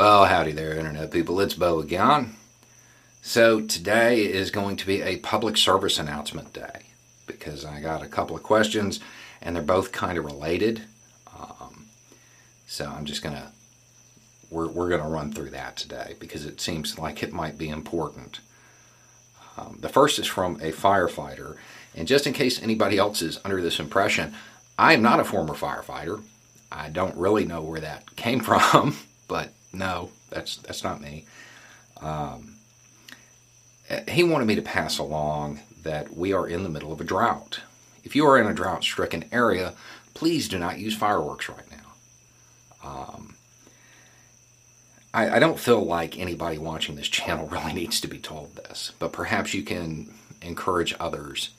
Well, howdy there, Internet people. It's Bo again. So, today is going to be a public service announcement day because I got a couple of questions and they're both kind of related. Um, so, I'm just going to, we're, we're going to run through that today because it seems like it might be important. Um, the first is from a firefighter. And just in case anybody else is under this impression, I am not a former firefighter. I don't really know where that came from, but no, that's that's not me. Um, he wanted me to pass along that we are in the middle of a drought. If you are in a drought-stricken area, please do not use fireworks right now. Um, I, I don't feel like anybody watching this channel really needs to be told this, but perhaps you can encourage others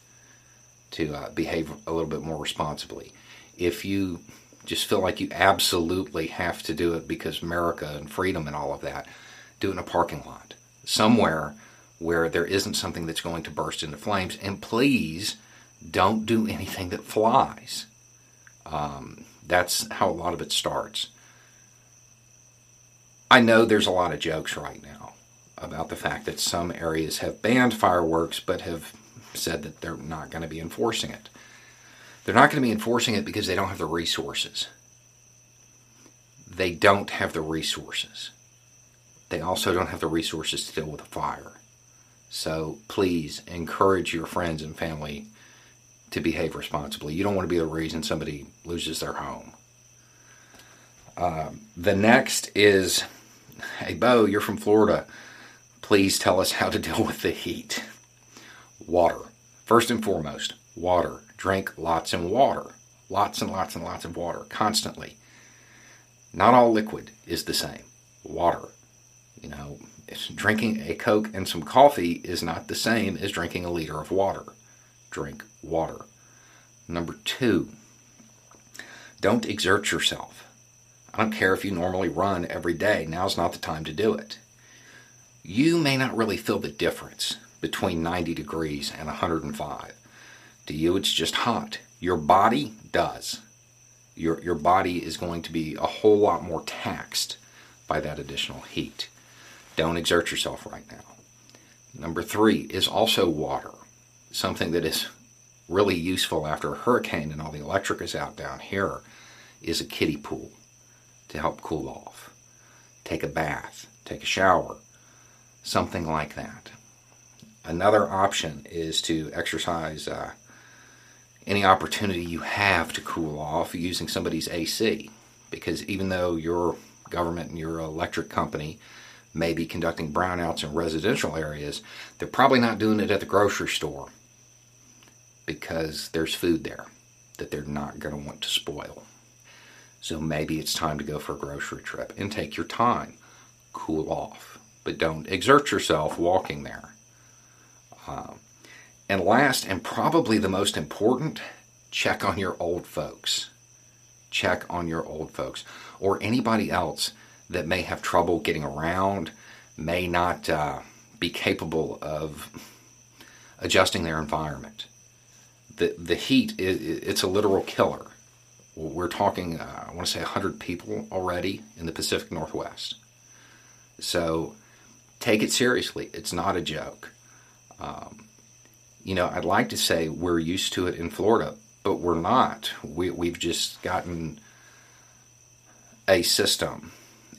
to uh, behave a little bit more responsibly. If you just feel like you absolutely have to do it because America and freedom and all of that, do it in a parking lot somewhere where there isn't something that's going to burst into flames. And please don't do anything that flies. Um, that's how a lot of it starts. I know there's a lot of jokes right now about the fact that some areas have banned fireworks but have said that they're not going to be enforcing it. They're not going to be enforcing it because they don't have the resources. They don't have the resources. They also don't have the resources to deal with a fire. So please encourage your friends and family to behave responsibly. You don't want to be the reason somebody loses their home. Uh, the next is Hey, Bo, you're from Florida. Please tell us how to deal with the heat. Water. First and foremost, water drink lots of water. Lots and lots and lots of water, constantly. Not all liquid is the same. Water. You know, drinking a Coke and some coffee is not the same as drinking a liter of water. Drink water. Number two, don't exert yourself. I don't care if you normally run every day, now's not the time to do it. You may not really feel the difference between 90 degrees and 105. To you, it's just hot. Your body does. Your, your body is going to be a whole lot more taxed by that additional heat. Don't exert yourself right now. Number three is also water, something that is really useful after a hurricane and all the electric is out down here, is a kiddie pool to help cool off. Take a bath, take a shower, something like that. Another option is to exercise uh, any opportunity you have to cool off using somebody's AC. Because even though your government and your electric company may be conducting brownouts in residential areas, they're probably not doing it at the grocery store because there's food there that they're not going to want to spoil. So maybe it's time to go for a grocery trip and take your time, cool off, but don't exert yourself walking there. Um, and last, and probably the most important, check on your old folks. Check on your old folks or anybody else that may have trouble getting around, may not uh, be capable of adjusting their environment. The, the heat, it's a literal killer. We're talking, uh, I want to say 100 people already in the Pacific Northwest. So take it seriously. It's not a joke. Um, you know, I'd like to say we're used to it in Florida, but we're not. We, we've just gotten a system,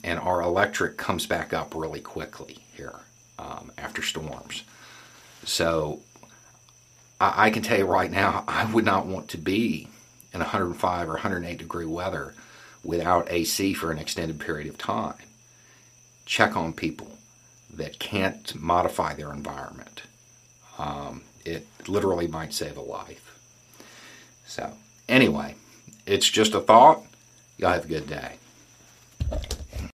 and our electric comes back up really quickly here um, after storms. So I, I can tell you right now, I would not want to be in 105 or 108 degree weather without AC for an extended period of time. Check on people that can't modify their environment. Um, it literally might save a life. So, anyway, it's just a thought. Y'all have a good day.